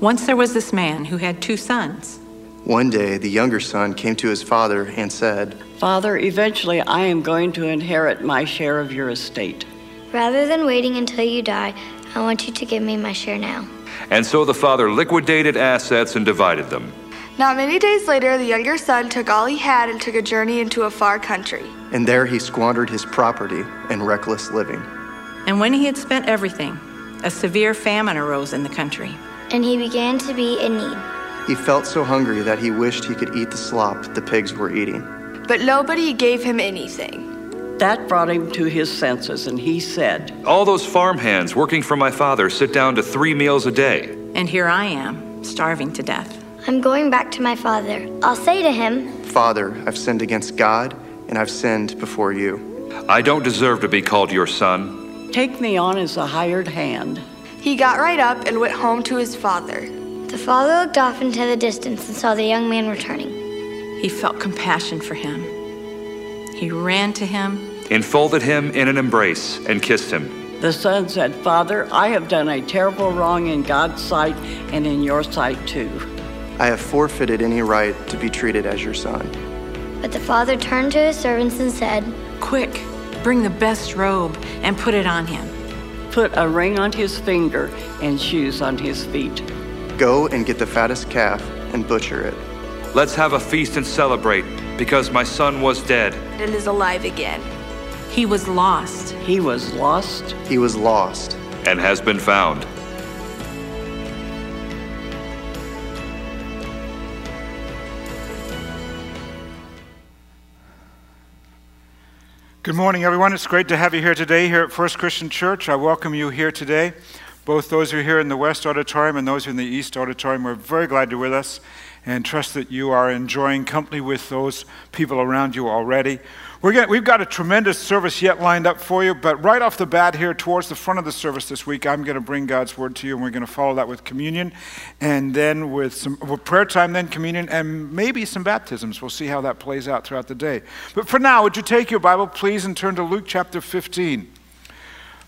Once there was this man who had two sons. One day, the younger son came to his father and said, Father, eventually I am going to inherit my share of your estate. Rather than waiting until you die, I want you to give me my share now. And so the father liquidated assets and divided them. Not many days later, the younger son took all he had and took a journey into a far country. And there he squandered his property in reckless living. And when he had spent everything, a severe famine arose in the country. And he began to be in need. He felt so hungry that he wished he could eat the slop the pigs were eating. But nobody gave him anything. That brought him to his senses, and he said, All those farmhands working for my father sit down to three meals a day. And here I am, starving to death. I'm going back to my father. I'll say to him, Father, I've sinned against God, and I've sinned before you. I don't deserve to be called your son. Take me on as a hired hand. He got right up and went home to his father. The father looked off into the distance and saw the young man returning. He felt compassion for him. He ran to him, enfolded him in an embrace, and kissed him. The son said, Father, I have done a terrible wrong in God's sight and in your sight too. I have forfeited any right to be treated as your son. But the father turned to his servants and said, Quick, bring the best robe and put it on him. Put a ring on his finger and shoes on his feet. Go and get the fattest calf and butcher it. Let's have a feast and celebrate, because my son was dead and is alive again. He was lost. He was lost. He was lost. And has been found. Good morning, everyone. It's great to have you here today here at First Christian Church. I welcome you here today, both those who are here in the West Auditorium and those in the East Auditorium. We're very glad you're with us and trust that you are enjoying company with those people around you already. Getting, we've got a tremendous service yet lined up for you, but right off the bat here towards the front of the service this week, I'm going to bring God's word to you, and we're going to follow that with communion, and then with some with prayer time, then communion, and maybe some baptisms. We'll see how that plays out throughout the day. But for now, would you take your Bible, please, and turn to Luke chapter 15.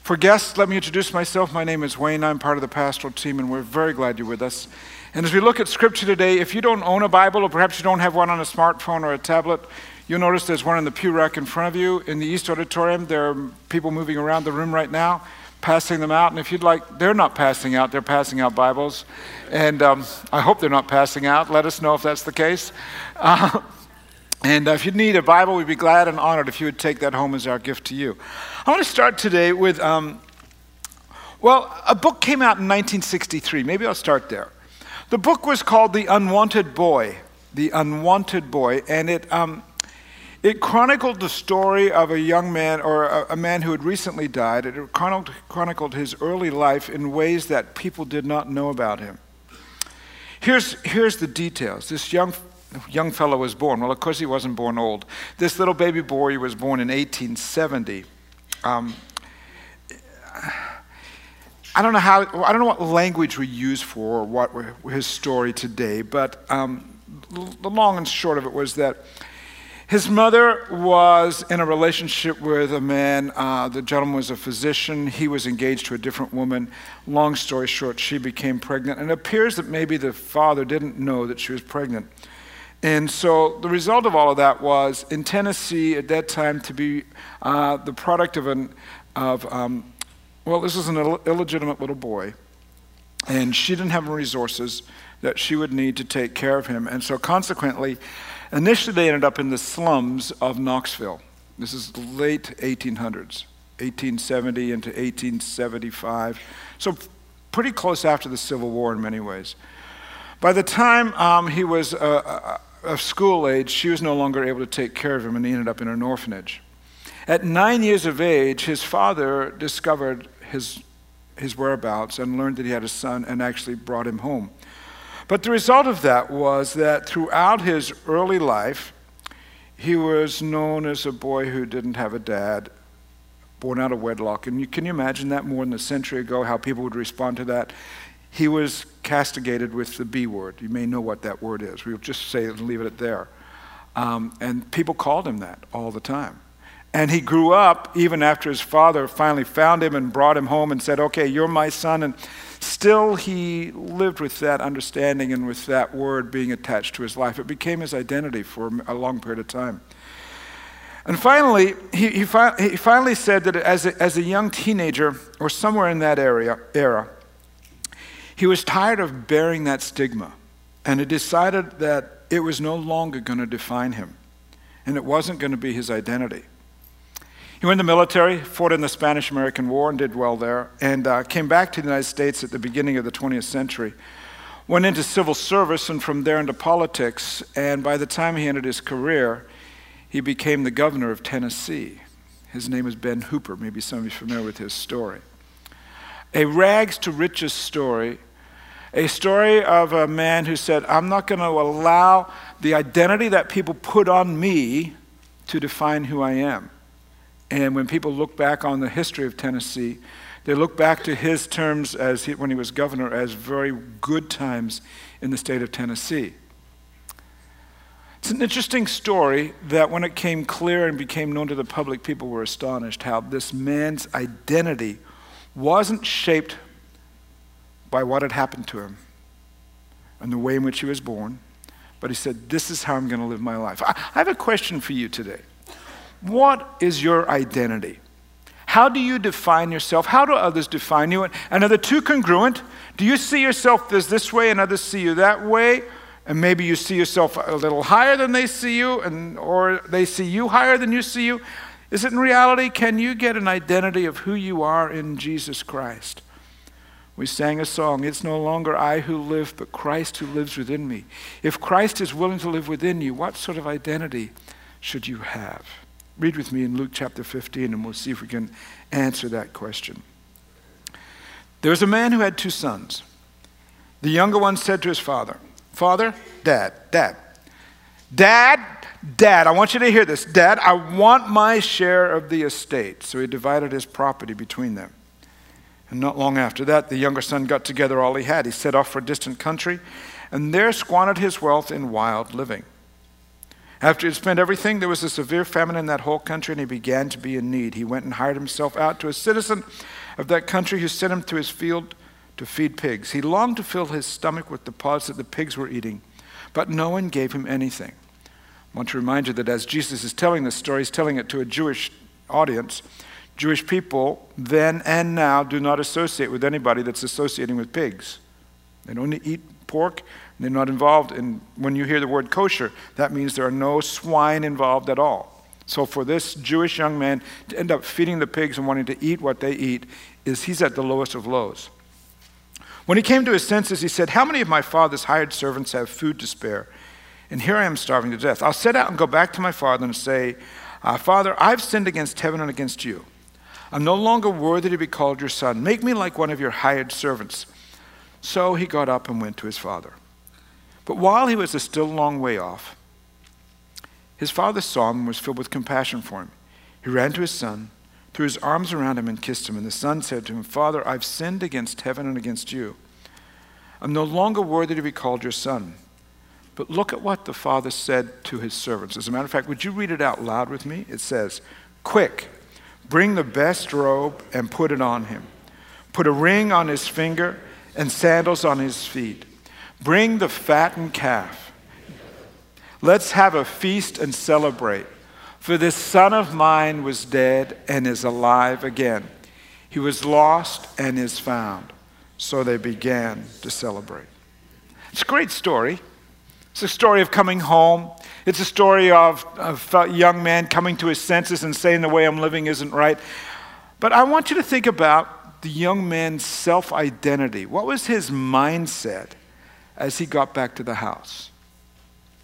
For guests, let me introduce myself. My name is Wayne. I'm part of the pastoral team, and we're very glad you're with us. And as we look at Scripture today, if you don't own a Bible, or perhaps you don't have one on a smartphone or a tablet, You'll notice there's one in the pew rack in front of you. In the East Auditorium, there are people moving around the room right now, passing them out. And if you'd like, they're not passing out, they're passing out Bibles. And um, I hope they're not passing out. Let us know if that's the case. Uh, and if you need a Bible, we'd be glad and honored if you would take that home as our gift to you. I want to start today with, um, well, a book came out in 1963. Maybe I'll start there. The book was called The Unwanted Boy. The Unwanted Boy. And it, um, it chronicled the story of a young man or a, a man who had recently died. It chronicled his early life in ways that people did not know about him. Here's, here's the details. This young, young fellow was born. Well, of course, he wasn't born old. This little baby boy was born in 1870. Um, I don't know how, I don't know what language we use for what his story today, but um, the long and short of it was that his mother was in a relationship with a man. Uh, the gentleman was a physician. He was engaged to a different woman. Long story short, she became pregnant. And it appears that maybe the father didn't know that she was pregnant. And so the result of all of that was in Tennessee at that time to be uh, the product of an, of, um, well, this was an Ill- illegitimate little boy. And she didn't have the resources that she would need to take care of him. And so consequently, Initially, they ended up in the slums of Knoxville. This is late 1800s, 1870 into 1875. So, pretty close after the Civil War in many ways. By the time um, he was uh, of school age, she was no longer able to take care of him, and he ended up in an orphanage. At nine years of age, his father discovered his, his whereabouts and learned that he had a son and actually brought him home. But the result of that was that throughout his early life, he was known as a boy who didn't have a dad, born out of wedlock. And you, can you imagine that more than a century ago, how people would respond to that? He was castigated with the B word. You may know what that word is. We'll just say it and leave it there. Um, and people called him that all the time. And he grew up even after his father finally found him and brought him home and said, Okay, you're my son. And still he lived with that understanding and with that word being attached to his life. It became his identity for a long period of time. And finally, he, he, fi- he finally said that as a, as a young teenager or somewhere in that area, era, he was tired of bearing that stigma and he decided that it was no longer going to define him and it wasn't going to be his identity. He went in the military, fought in the Spanish American War, and did well there, and uh, came back to the United States at the beginning of the 20th century. Went into civil service and from there into politics, and by the time he ended his career, he became the governor of Tennessee. His name is Ben Hooper. Maybe some of you are familiar with his story. A rags to riches story, a story of a man who said, I'm not going to allow the identity that people put on me to define who I am. And when people look back on the history of Tennessee, they look back to his terms as he, when he was governor as very good times in the state of Tennessee. It's an interesting story that when it came clear and became known to the public, people were astonished how this man's identity wasn't shaped by what had happened to him and the way in which he was born, but he said, This is how I'm going to live my life. I have a question for you today. What is your identity? How do you define yourself? How do others define you? And are the two congruent? Do you see yourself as this way and others see you that way? And maybe you see yourself a little higher than they see you, and, or they see you higher than you see you. Is it in reality? Can you get an identity of who you are in Jesus Christ? We sang a song, It's no longer I who live, but Christ who lives within me. If Christ is willing to live within you, what sort of identity should you have? Read with me in Luke chapter 15, and we'll see if we can answer that question. There was a man who had two sons. The younger one said to his father, Father, Dad, Dad, Dad, Dad, I want you to hear this. Dad, I want my share of the estate. So he divided his property between them. And not long after that, the younger son got together all he had. He set off for a distant country and there squandered his wealth in wild living. After he had spent everything, there was a severe famine in that whole country, and he began to be in need. He went and hired himself out to a citizen of that country who sent him to his field to feed pigs. He longed to fill his stomach with the pods that the pigs were eating, but no one gave him anything. I want to remind you that as Jesus is telling this story, he's telling it to a Jewish audience. Jewish people then and now do not associate with anybody that's associating with pigs. They don't eat pork, they're not involved in, when you hear the word kosher, that means there are no swine involved at all. So for this Jewish young man to end up feeding the pigs and wanting to eat what they eat, is he's at the lowest of lows. When he came to his senses, he said, How many of my father's hired servants have food to spare? And here I am starving to death. I'll set out and go back to my father and say, uh, Father, I've sinned against heaven and against you. I'm no longer worthy to be called your son. Make me like one of your hired servants. So he got up and went to his father. But while he was a still long way off, his father saw him and was filled with compassion for him. He ran to his son, threw his arms around him, and kissed him. And the son said to him, Father, I've sinned against heaven and against you. I'm no longer worthy to be called your son. But look at what the father said to his servants. As a matter of fact, would you read it out loud with me? It says, Quick, bring the best robe and put it on him. Put a ring on his finger and sandals on his feet Bring the fattened calf. Let's have a feast and celebrate. For this son of mine was dead and is alive again. He was lost and is found. So they began to celebrate. It's a great story. It's a story of coming home. It's a story of, of a young man coming to his senses and saying the way I'm living isn't right. But I want you to think about the young man's self identity. What was his mindset? as he got back to the house.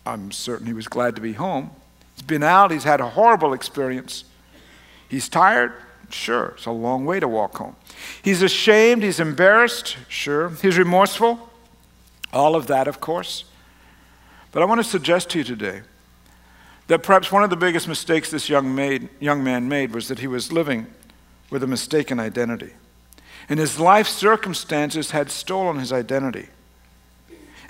I'm certain he was glad to be home. He's been out, he's had a horrible experience. He's tired? Sure, it's a long way to walk home. He's ashamed, he's embarrassed? Sure. He's remorseful? All of that, of course. But I want to suggest to you today that perhaps one of the biggest mistakes this young, young man made was that he was living with a mistaken identity. And his life circumstances had stolen his identity.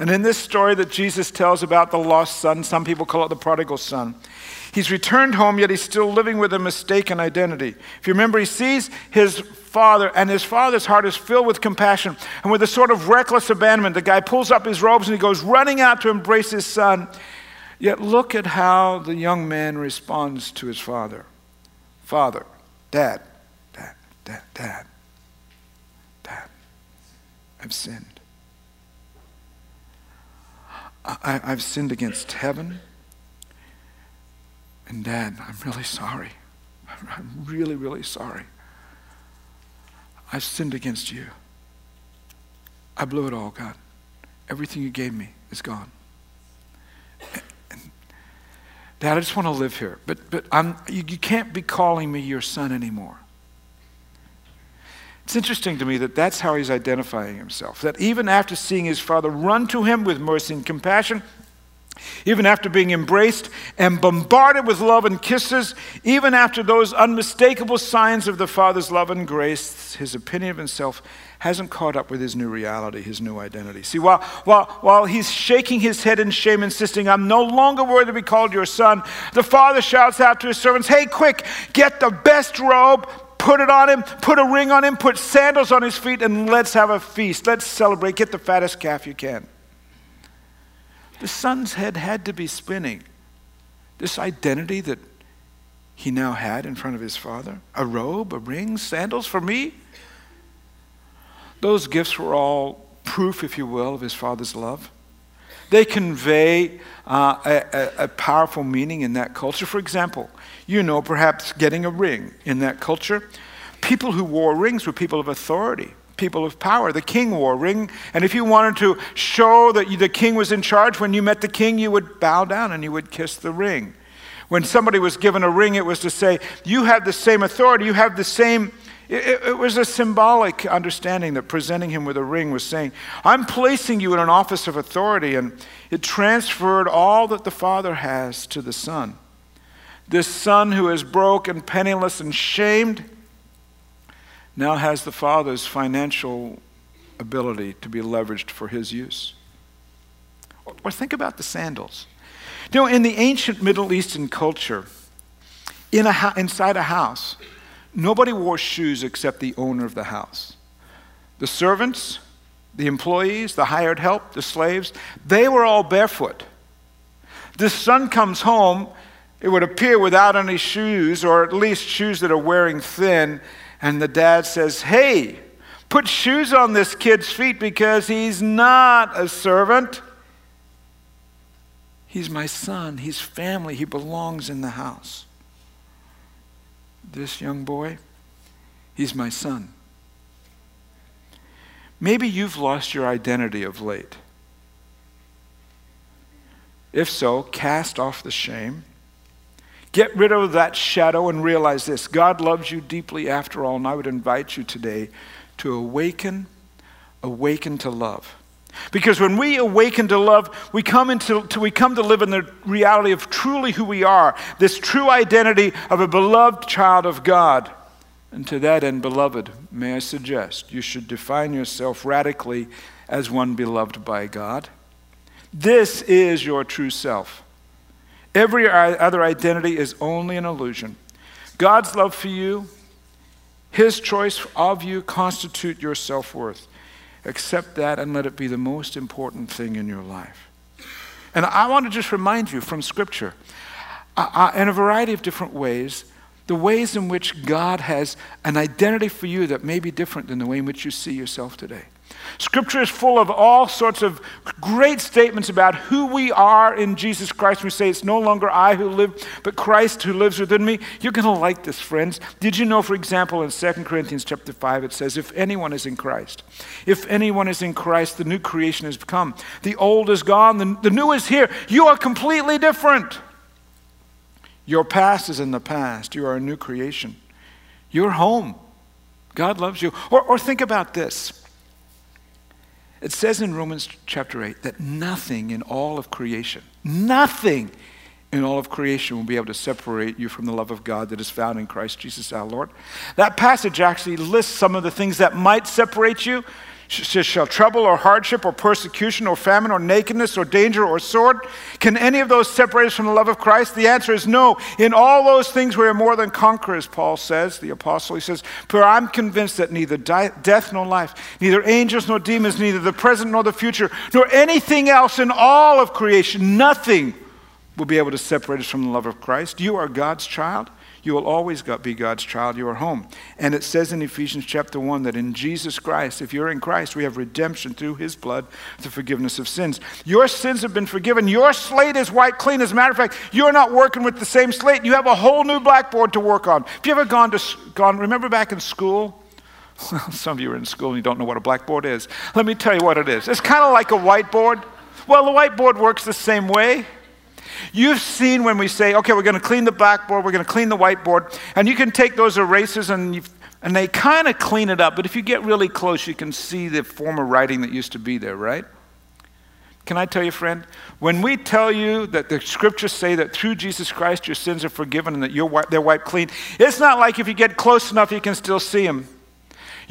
And in this story that Jesus tells about the lost son, some people call it the prodigal son, he's returned home, yet he's still living with a mistaken identity. If you remember, he sees his father, and his father's heart is filled with compassion. And with a sort of reckless abandonment, the guy pulls up his robes and he goes running out to embrace his son. Yet look at how the young man responds to his father Father, Dad, Dad, Dad, Dad, Dad, I've sinned. I, have sinned against heaven. And Dad, I'm really sorry. I'm really, really sorry. I've sinned against you. I blew it all, God. Everything you gave me is gone. And Dad, I just want to live here. But, but I'm, you, you can't be calling me your son anymore. It's interesting to me that that's how he's identifying himself. That even after seeing his father run to him with mercy and compassion, even after being embraced and bombarded with love and kisses, even after those unmistakable signs of the Father's love and grace, his opinion of himself hasn't caught up with his new reality, his new identity. See, while, while, while he's shaking his head in shame, insisting, I'm no longer worthy to be called your son, the Father shouts out to his servants, Hey, quick, get the best robe, put it on him, put a ring on him, put sandals on his feet, and let's have a feast. Let's celebrate. Get the fattest calf you can. The son's head had to be spinning. This identity that he now had in front of his father a robe, a ring, sandals for me. Those gifts were all proof, if you will, of his father's love. They convey uh, a, a, powerful meaning in that culture. For example, you know, perhaps getting a ring in that culture. People who wore rings were people of authority people of power. The king wore a ring, and if you wanted to show that the king was in charge, when you met the king, you would bow down and you would kiss the ring. When somebody was given a ring, it was to say, You have the same authority, you have the same. It, it was a symbolic understanding that presenting him with a ring was saying, I'm placing you in an office of authority, and it transferred all that the Father has to the Son. This Son who is broke and penniless and shamed now has the Father's financial ability to be leveraged for his use. Or think about the sandals. You know, in the ancient Middle Eastern culture, in a, inside a house, nobody wore shoes except the owner of the house. The servants, the employees, the hired help, the slaves, they were all barefoot. The son comes home, it would appear without any shoes, or at least shoes that are wearing thin, and the dad says, Hey, put shoes on this kid's feet because he's not a servant. He's my son. He's family. He belongs in the house. This young boy, he's my son. Maybe you've lost your identity of late. If so, cast off the shame Get rid of that shadow and realize this God loves you deeply after all, and I would invite you today to awaken, awaken to love. Because when we awaken to love, we come, into, to, we come to live in the reality of truly who we are, this true identity of a beloved child of God. And to that end, beloved, may I suggest you should define yourself radically as one beloved by God. This is your true self. Every other identity is only an illusion. God's love for you, His choice of you, constitute your self worth. Accept that and let it be the most important thing in your life. And I want to just remind you from Scripture, uh, uh, in a variety of different ways, the ways in which God has an identity for you that may be different than the way in which you see yourself today. Scripture is full of all sorts of great statements about who we are in Jesus Christ. We say it's no longer I who live, but Christ who lives within me. You're going to like this, friends. Did you know, for example, in 2 Corinthians chapter 5, it says, If anyone is in Christ, if anyone is in Christ, the new creation has come. The old is gone, the, the new is here. You are completely different. Your past is in the past. You are a new creation. You're home. God loves you. Or, or think about this. It says in Romans chapter 8 that nothing in all of creation, nothing in all of creation will be able to separate you from the love of God that is found in Christ Jesus our Lord. That passage actually lists some of the things that might separate you Shall trouble or hardship or persecution or famine or nakedness or danger or sword, can any of those separate us from the love of Christ? The answer is no. In all those things we are more than conquerors, Paul says, the apostle. He says, For I'm convinced that neither death nor life, neither angels nor demons, neither the present nor the future, nor anything else in all of creation, nothing will be able to separate us from the love of Christ. You are God's child. You will always be God's child. You are home. And it says in Ephesians chapter 1 that in Jesus Christ, if you're in Christ, we have redemption through his blood, the forgiveness of sins. Your sins have been forgiven. Your slate is white clean. As a matter of fact, you're not working with the same slate. You have a whole new blackboard to work on. Have you ever gone to, gone, remember back in school? Some of you are in school and you don't know what a blackboard is. Let me tell you what it is. It's kind of like a whiteboard. Well, the whiteboard works the same way. You've seen when we say, okay, we're going to clean the blackboard, we're going to clean the whiteboard, and you can take those erasers and, and they kind of clean it up, but if you get really close, you can see the former writing that used to be there, right? Can I tell you, friend? When we tell you that the scriptures say that through Jesus Christ your sins are forgiven and that you're, they're wiped clean, it's not like if you get close enough you can still see them.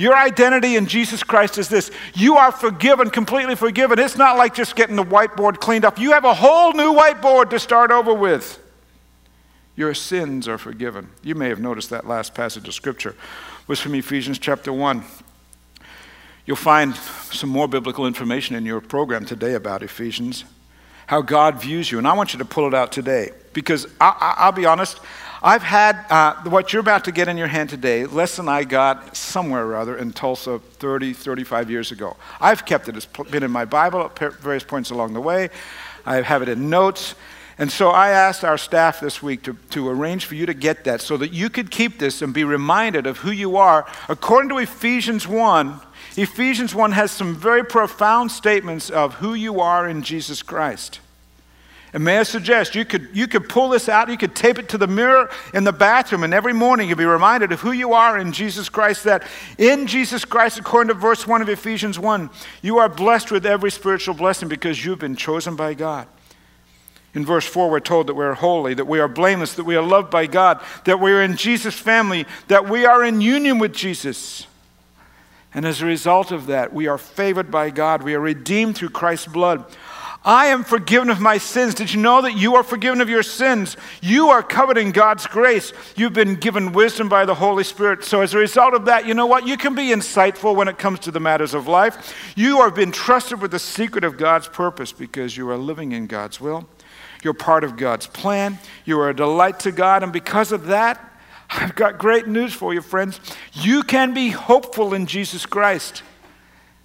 Your identity in Jesus Christ is this you are forgiven, completely forgiven. It's not like just getting the whiteboard cleaned up. You have a whole new whiteboard to start over with. Your sins are forgiven. You may have noticed that last passage of Scripture was from Ephesians chapter 1. You'll find some more biblical information in your program today about Ephesians, how God views you. And I want you to pull it out today because I, will be honest, I've had uh, what you're about to get in your hand today, lesson I got somewhere or other in Tulsa 30, 35 years ago. I've kept it, it's been in my Bible at various points along the way. I have it in notes. And so I asked our staff this week to, to arrange for you to get that so that you could keep this and be reminded of who you are. According to Ephesians 1, Ephesians 1 has some very profound statements of who you are in Jesus Christ. And may I suggest you could, you could pull this out, you could tape it to the mirror in the bathroom, and every morning you'll be reminded of who you are in Jesus Christ. That in Jesus Christ, according to verse 1 of Ephesians 1, you are blessed with every spiritual blessing because you've been chosen by God. In verse 4, we're told that we're holy, that we are blameless, that we are loved by God, that we are in Jesus' family, that we are in union with Jesus. And as a result of that, we are favored by God. We are redeemed through Christ's blood. I am forgiven of my sins. Did you know that you are forgiven of your sins? You are covered in God's grace. You've been given wisdom by the Holy Spirit. So, as a result of that, you know what? You can be insightful when it comes to the matters of life. You have been trusted with the secret of God's purpose because you are living in God's will. You're part of God's plan. You are a delight to God. And because of that, I've got great news for you, friends. You can be hopeful in Jesus Christ.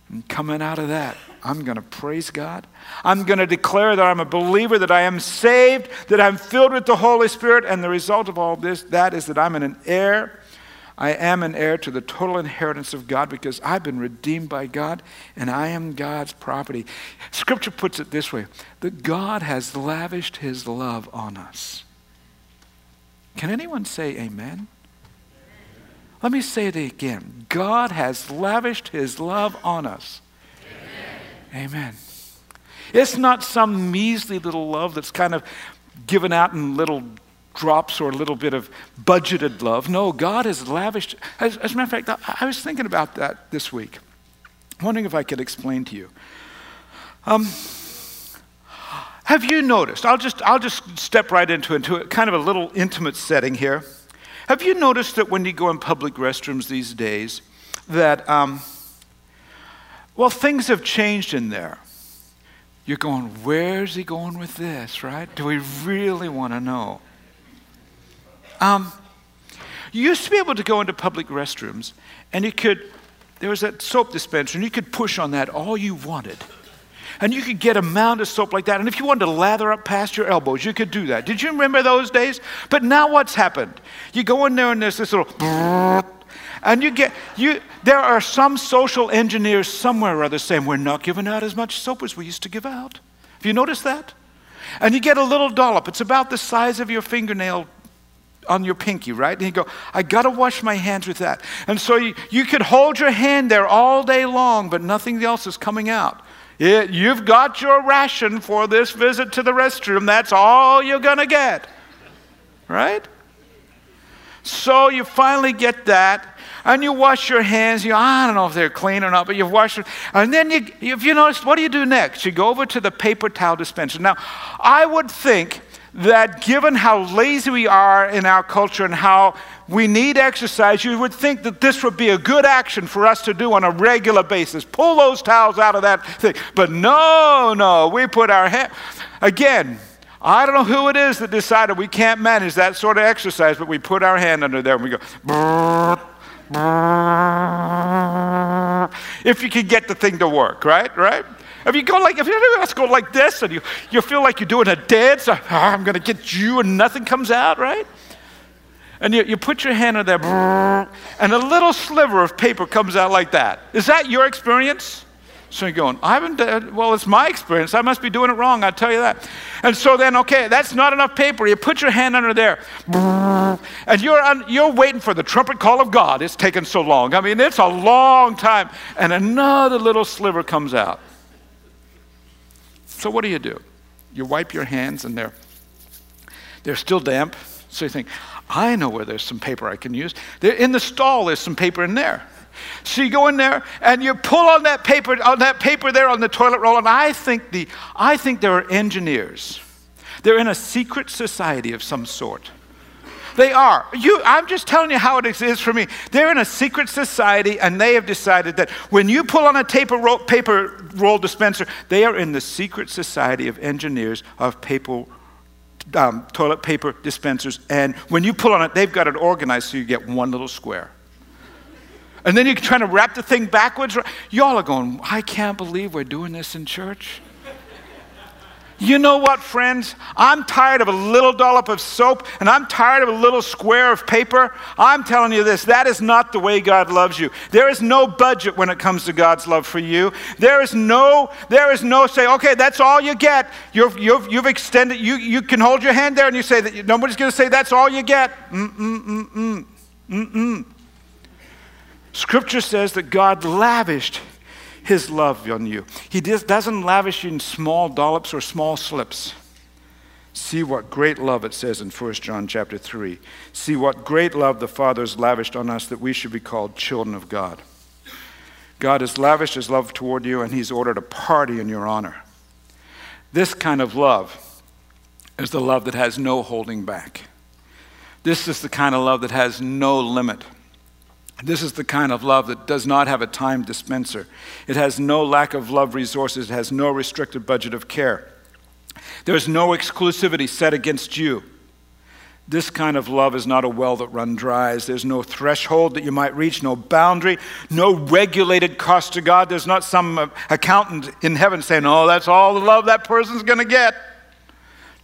And coming out of that, I'm going to praise God. I'm going to declare that I'm a believer, that I am saved, that I'm filled with the Holy Spirit. And the result of all this, that is that I'm an heir. I am an heir to the total inheritance of God because I've been redeemed by God and I am God's property. Scripture puts it this way that God has lavished his love on us. Can anyone say amen? Let me say it again. God has lavished his love on us. Amen. It's not some measly little love that's kind of given out in little drops or a little bit of budgeted love. No, God has lavished. As, as a matter of fact, I, was thinking about that this week, wondering if I could explain to you. Um, have you noticed? I'll just, I'll just step right into, into a kind of a little intimate setting here. Have you noticed that when you go in public restrooms these days, that um, well, things have changed in there. You're going, where's he going with this, right? Do we really want to know? Um, you used to be able to go into public restrooms and you could, there was that soap dispenser and you could push on that all you wanted. And you could get a mound of soap like that. And if you wanted to lather up past your elbows, you could do that. Did you remember those days? But now what's happened? You go in there and there's this little and you get, you, there are some social engineers somewhere or other saying, we're not giving out as much soap as we used to give out. Have you noticed that? And you get a little dollop. It's about the size of your fingernail on your pinky, right? And you go, I got to wash my hands with that. And so you, you could hold your hand there all day long, but nothing else is coming out. It, you've got your ration for this visit to the restroom. That's all you're going to get. Right? So you finally get that. And you wash your hands. You, I don't know if they're clean or not, but you've washed them. And then you, if you notice, what do you do next? You go over to the paper towel dispenser. Now, I would think that given how lazy we are in our culture and how we need exercise, you would think that this would be a good action for us to do on a regular basis. Pull those towels out of that thing. But no, no, we put our hand, again, I don't know who it is that decided we can't manage that sort of exercise, but we put our hand under there and we go, brrr, if you can get the thing to work, right? Right? If you go like, if you let's go like this and you, you feel like you're doing a dance, uh, I'm going to get you and nothing comes out, right? And you, you put your hand in there, and a little sliver of paper comes out like that. Is that your experience? So you're going, I haven't done, well, it's my experience. I must be doing it wrong, I'll tell you that. And so then, okay, that's not enough paper. You put your hand under there, and you're, un, you're waiting for the trumpet call of God. It's taken so long. I mean, it's a long time. And another little sliver comes out. So what do you do? You wipe your hands, and they're, they're still damp. So you think, I know where there's some paper I can use. They're in the stall, there's some paper in there. So you go in there and you pull on that paper, on that paper there on the toilet roll, and I think the I think there are engineers. They're in a secret society of some sort. They are. You, I'm just telling you how it is for me. They're in a secret society, and they have decided that when you pull on a paper roll, paper roll dispenser, they are in the secret society of engineers of paper, um, toilet paper dispensers. And when you pull on it, they've got it organized so you get one little square. And then you're trying to wrap the thing backwards. Y'all are going, I can't believe we're doing this in church. You know what, friends? I'm tired of a little dollop of soap and I'm tired of a little square of paper. I'm telling you this that is not the way God loves you. There is no budget when it comes to God's love for you. There is no, there is no say, okay, that's all you get. You've, you've, you've extended, you, you can hold your hand there and you say that nobody's going to say that's all you get. Mm-mm-mm-mm. Mm-mm. Scripture says that God lavished his love on you. He doesn't lavish you in small dollops or small slips. See what great love it says in 1 John chapter 3. See what great love the Father has lavished on us that we should be called children of God. God has lavished his love toward you and he's ordered a party in your honor. This kind of love is the love that has no holding back. This is the kind of love that has no limit. This is the kind of love that does not have a time dispenser. It has no lack of love resources. It has no restricted budget of care. There's no exclusivity set against you. This kind of love is not a well that runs dry. There's no threshold that you might reach, no boundary, no regulated cost to God. There's not some uh, accountant in heaven saying, oh, that's all the love that person's going to get.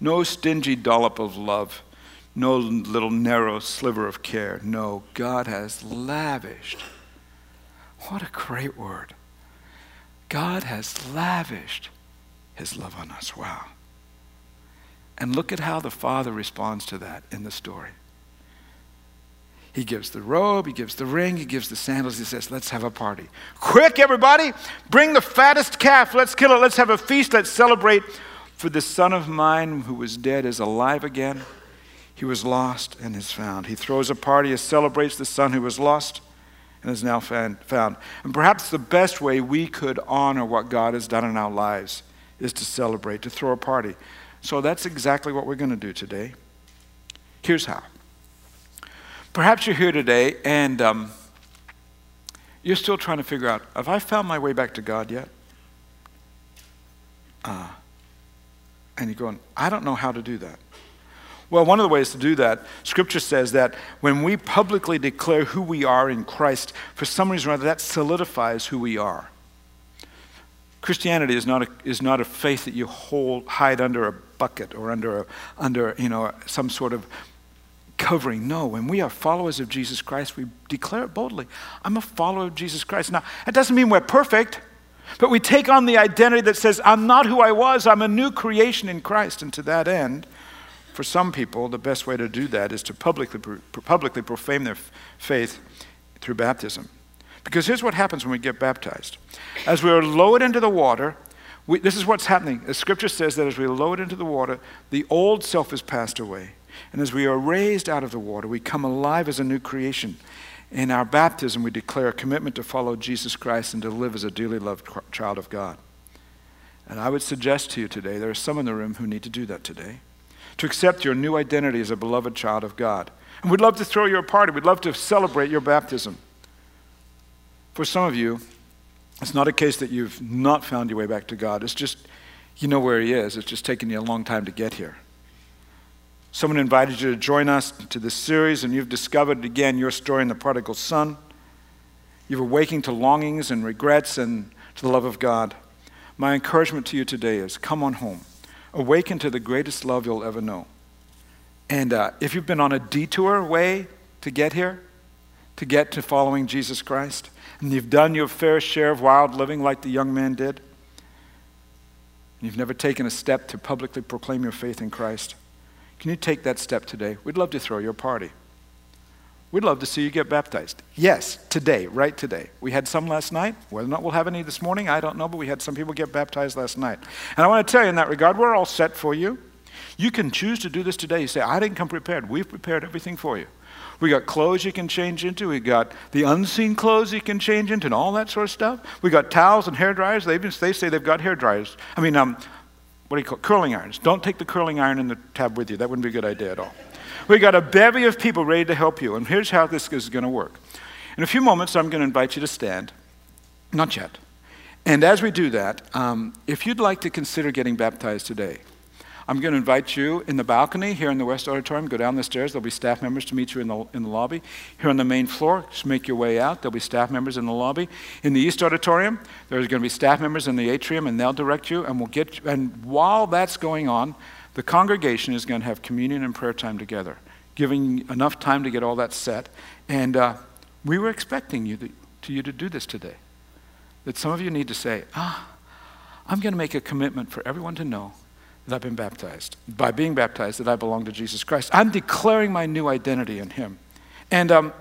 No stingy dollop of love no little narrow sliver of care. No, God has lavished. What a great word. God has lavished his love on us. Wow. And look at how the Father responds to that in the story. He gives the robe, he gives the ring, he gives the sandals. He says, Let's have a party. Quick, everybody, bring the fattest calf. Let's kill it. Let's have a feast. Let's celebrate. For the son of mine who was dead is alive again. He was lost and is found. He throws a party, he celebrates the son who was lost and is now found. And perhaps the best way we could honor what God has done in our lives is to celebrate, to throw a party. So that's exactly what we're going to do today. Here's how. Perhaps you're here today and um, you're still trying to figure out have I found my way back to God yet? Uh, and you're going, I don't know how to do that. Well, one of the ways to do that, Scripture says that when we publicly declare who we are in Christ, for some reason or other, that solidifies who we are. Christianity is not a, is not a faith that you hold, hide under a bucket or under, a, under you know, some sort of covering. No, when we are followers of Jesus Christ, we declare it boldly. I'm a follower of Jesus Christ. Now, that doesn't mean we're perfect, but we take on the identity that says, I'm not who I was, I'm a new creation in Christ. And to that end, for some people, the best way to do that is to publicly, publicly profane their faith through baptism. Because here's what happens when we get baptized. As we are lowered into the water, we, this is what's happening. The scripture says that as we are lowered into the water, the old self is passed away. And as we are raised out of the water, we come alive as a new creation. In our baptism, we declare a commitment to follow Jesus Christ and to live as a dearly loved child of God. And I would suggest to you today, there are some in the room who need to do that today, to accept your new identity as a beloved child of God. And we'd love to throw you a party. We'd love to celebrate your baptism. For some of you, it's not a case that you've not found your way back to God. It's just, you know where He is. It's just taken you a long time to get here. Someone invited you to join us to this series, and you've discovered again your story in the prodigal son. You've awakened to longings and regrets and to the love of God. My encouragement to you today is come on home. Awaken to the greatest love you'll ever know. And uh, if you've been on a detour way to get here, to get to following Jesus Christ, and you've done your fair share of wild living like the young man did, and you've never taken a step to publicly proclaim your faith in Christ, can you take that step today? We'd love to throw you a party. We'd love to see you get baptized. Yes, today, right today. We had some last night. Whether or not we'll have any this morning, I don't know, but we had some people get baptized last night. And I want to tell you in that regard, we're all set for you. You can choose to do this today. You say, I didn't come prepared. We've prepared everything for you. We got clothes you can change into. We got the unseen clothes you can change into and all that sort of stuff. We got towels and hair dryers. They, they say they've got hair dryers. I mean, um, what do you call it? curling irons. Don't take the curling iron in the tab with you. That wouldn't be a good idea at all. We got a bevy of people ready to help you, and here's how this is going to work. In a few moments, I'm going to invite you to stand. Not yet. And as we do that, um, if you'd like to consider getting baptized today, I'm going to invite you in the balcony here in the West Auditorium. Go down the stairs. There'll be staff members to meet you in the, in the lobby. Here on the main floor, just make your way out. There'll be staff members in the lobby. In the East Auditorium, there's going to be staff members in the atrium, and they'll direct you. And we'll get. You, And while that's going on, the congregation is going to have communion and prayer time together, giving enough time to get all that set. And uh, we were expecting you to, to you to do this today. That some of you need to say, ah, I'm going to make a commitment for everyone to know that I've been baptized. By being baptized, that I belong to Jesus Christ. I'm declaring my new identity in Him. And um,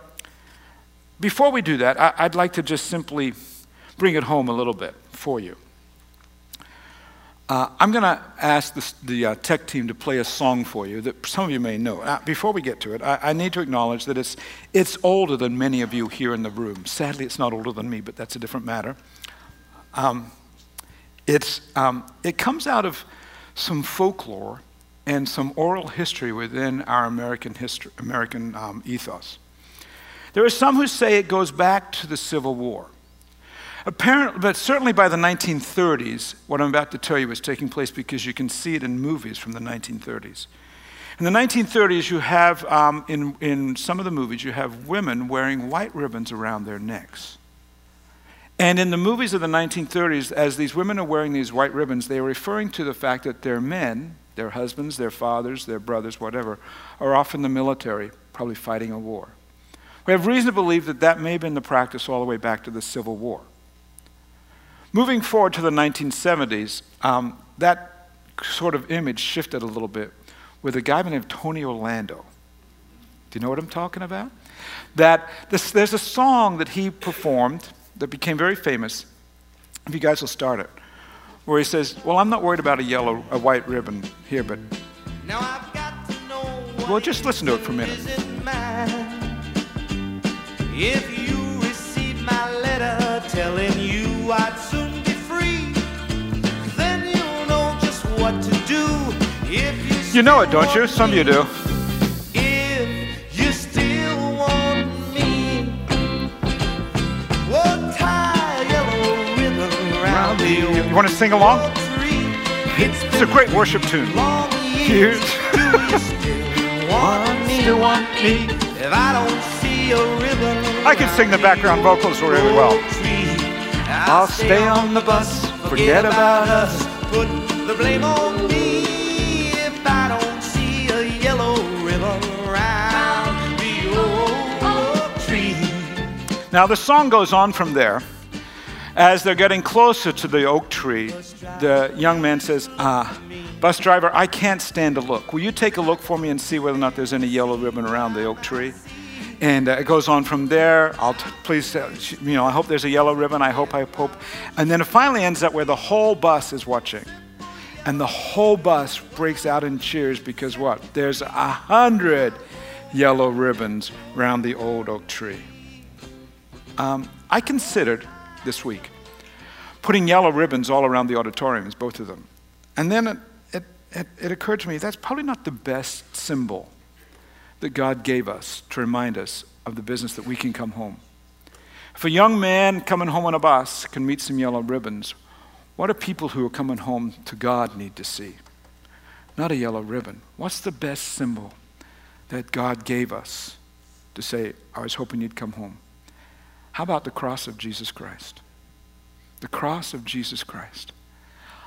before we do that, I, would like to just simply bring it home a little bit for you. Uh, I'm going to ask the, the uh, tech team to play a song for you that some of you may know. Uh, before we get to it, I, I, need to acknowledge that it's, it's older than many of you here in the room. Sadly, it's not older than me, but that's a different matter. Um, it's, um, it comes out of some folklore and some oral history within our American, history, American um, ethos. There are some who say it goes back to the Civil War. Apparently, but certainly by the 1930s, what I'm about to tell you is taking place because you can see it in movies from the 1930s. In the 1930s, you have, um, in, in some of the movies, you have women wearing white ribbons around their necks. And in the movies of the 1930s, as these women are wearing these white ribbons, they are referring to the fact that their men, their husbands, their fathers, their brothers, whatever, are off in the military, probably fighting a war. We have reason to believe that that may have been the practice all the way back to the Civil War. Moving forward to the 1970s, um, that sort of image shifted a little bit with a guy named Tony Orlando. Do you know what I'm talking about? That this, there's a song that he performed that became very famous. If you guys will start it, where he says, "Well, I'm not worried about a yellow, a white ribbon here, but well, just listen to it for a minute." If you receive my letter telling you I'd soon what to do. If you, you know it, don't you? Some of you do. You want to sing along? It's a great worship tune. Cute. I can sing the background vocals really well. I'll stay on the bus, forget about us, put the blame on me if I don't see a yellow ribbon the old tree. Now the song goes on from there. As they're getting closer to the oak tree, the young man says, Ah, bus driver, I can't stand to look. Will you take a look for me and see whether or not there's any yellow ribbon around the oak tree? And uh, it goes on from there. I'll t- please, uh, you know, I hope there's a yellow ribbon. I hope, I hope. And then it finally ends up where the whole bus is watching. And the whole bus breaks out in cheers because what? There's a hundred yellow ribbons around the old oak tree. um, I considered this week putting yellow ribbons all around the auditoriums, both of them. And then it, it, it, it occurred to me that's probably not the best symbol that God gave us to remind us of the business that we can come home. If a young man coming home on a bus can meet some yellow ribbons, what do people who are coming home to God need to see? Not a yellow ribbon. What's the best symbol that God gave us to say, I was hoping you'd come home? How about the cross of Jesus Christ? The cross of Jesus Christ.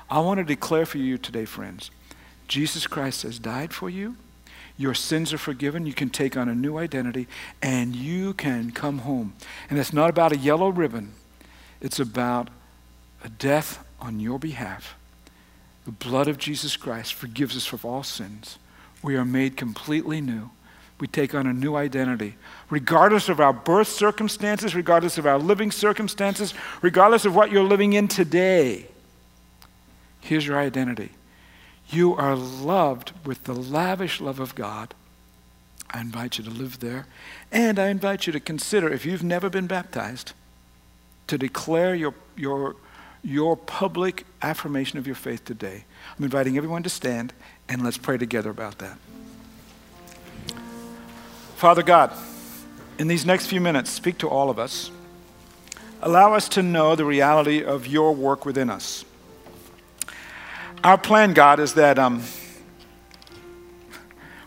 I want to declare for you today, friends Jesus Christ has died for you. Your sins are forgiven. You can take on a new identity and you can come home. And it's not about a yellow ribbon, it's about a death on your behalf. The blood of Jesus Christ forgives us of all sins. We are made completely new. We take on a new identity. Regardless of our birth circumstances, regardless of our living circumstances, regardless of what you're living in today, here's your identity. You are loved with the lavish love of God. I invite you to live there. And I invite you to consider, if you've never been baptized, to declare your, your your public affirmation of your faith today. I'm inviting everyone to stand and let's pray together about that. Father God, in these next few minutes, speak to all of us. Allow us to know the reality of your work within us. Our plan, God, is that. Um,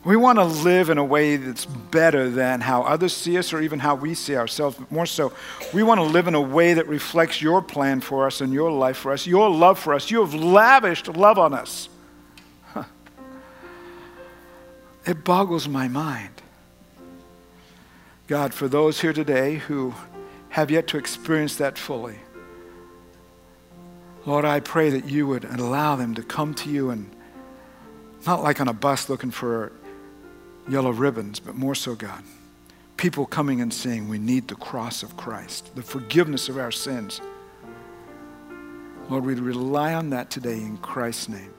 we want to live in a way that's better than how others see us or even how we see ourselves. More so, we want to live in a way that reflects your plan for us and your life for us, your love for us. You have lavished love on us. Huh. It boggles my mind. God, for those here today who have yet to experience that fully, Lord, I pray that you would allow them to come to you and not like on a bus looking for yellow ribbons, but more so, God, people coming and saying we need the cross of Christ, the forgiveness of our sins. Lord, we rely on that today in Christ's name.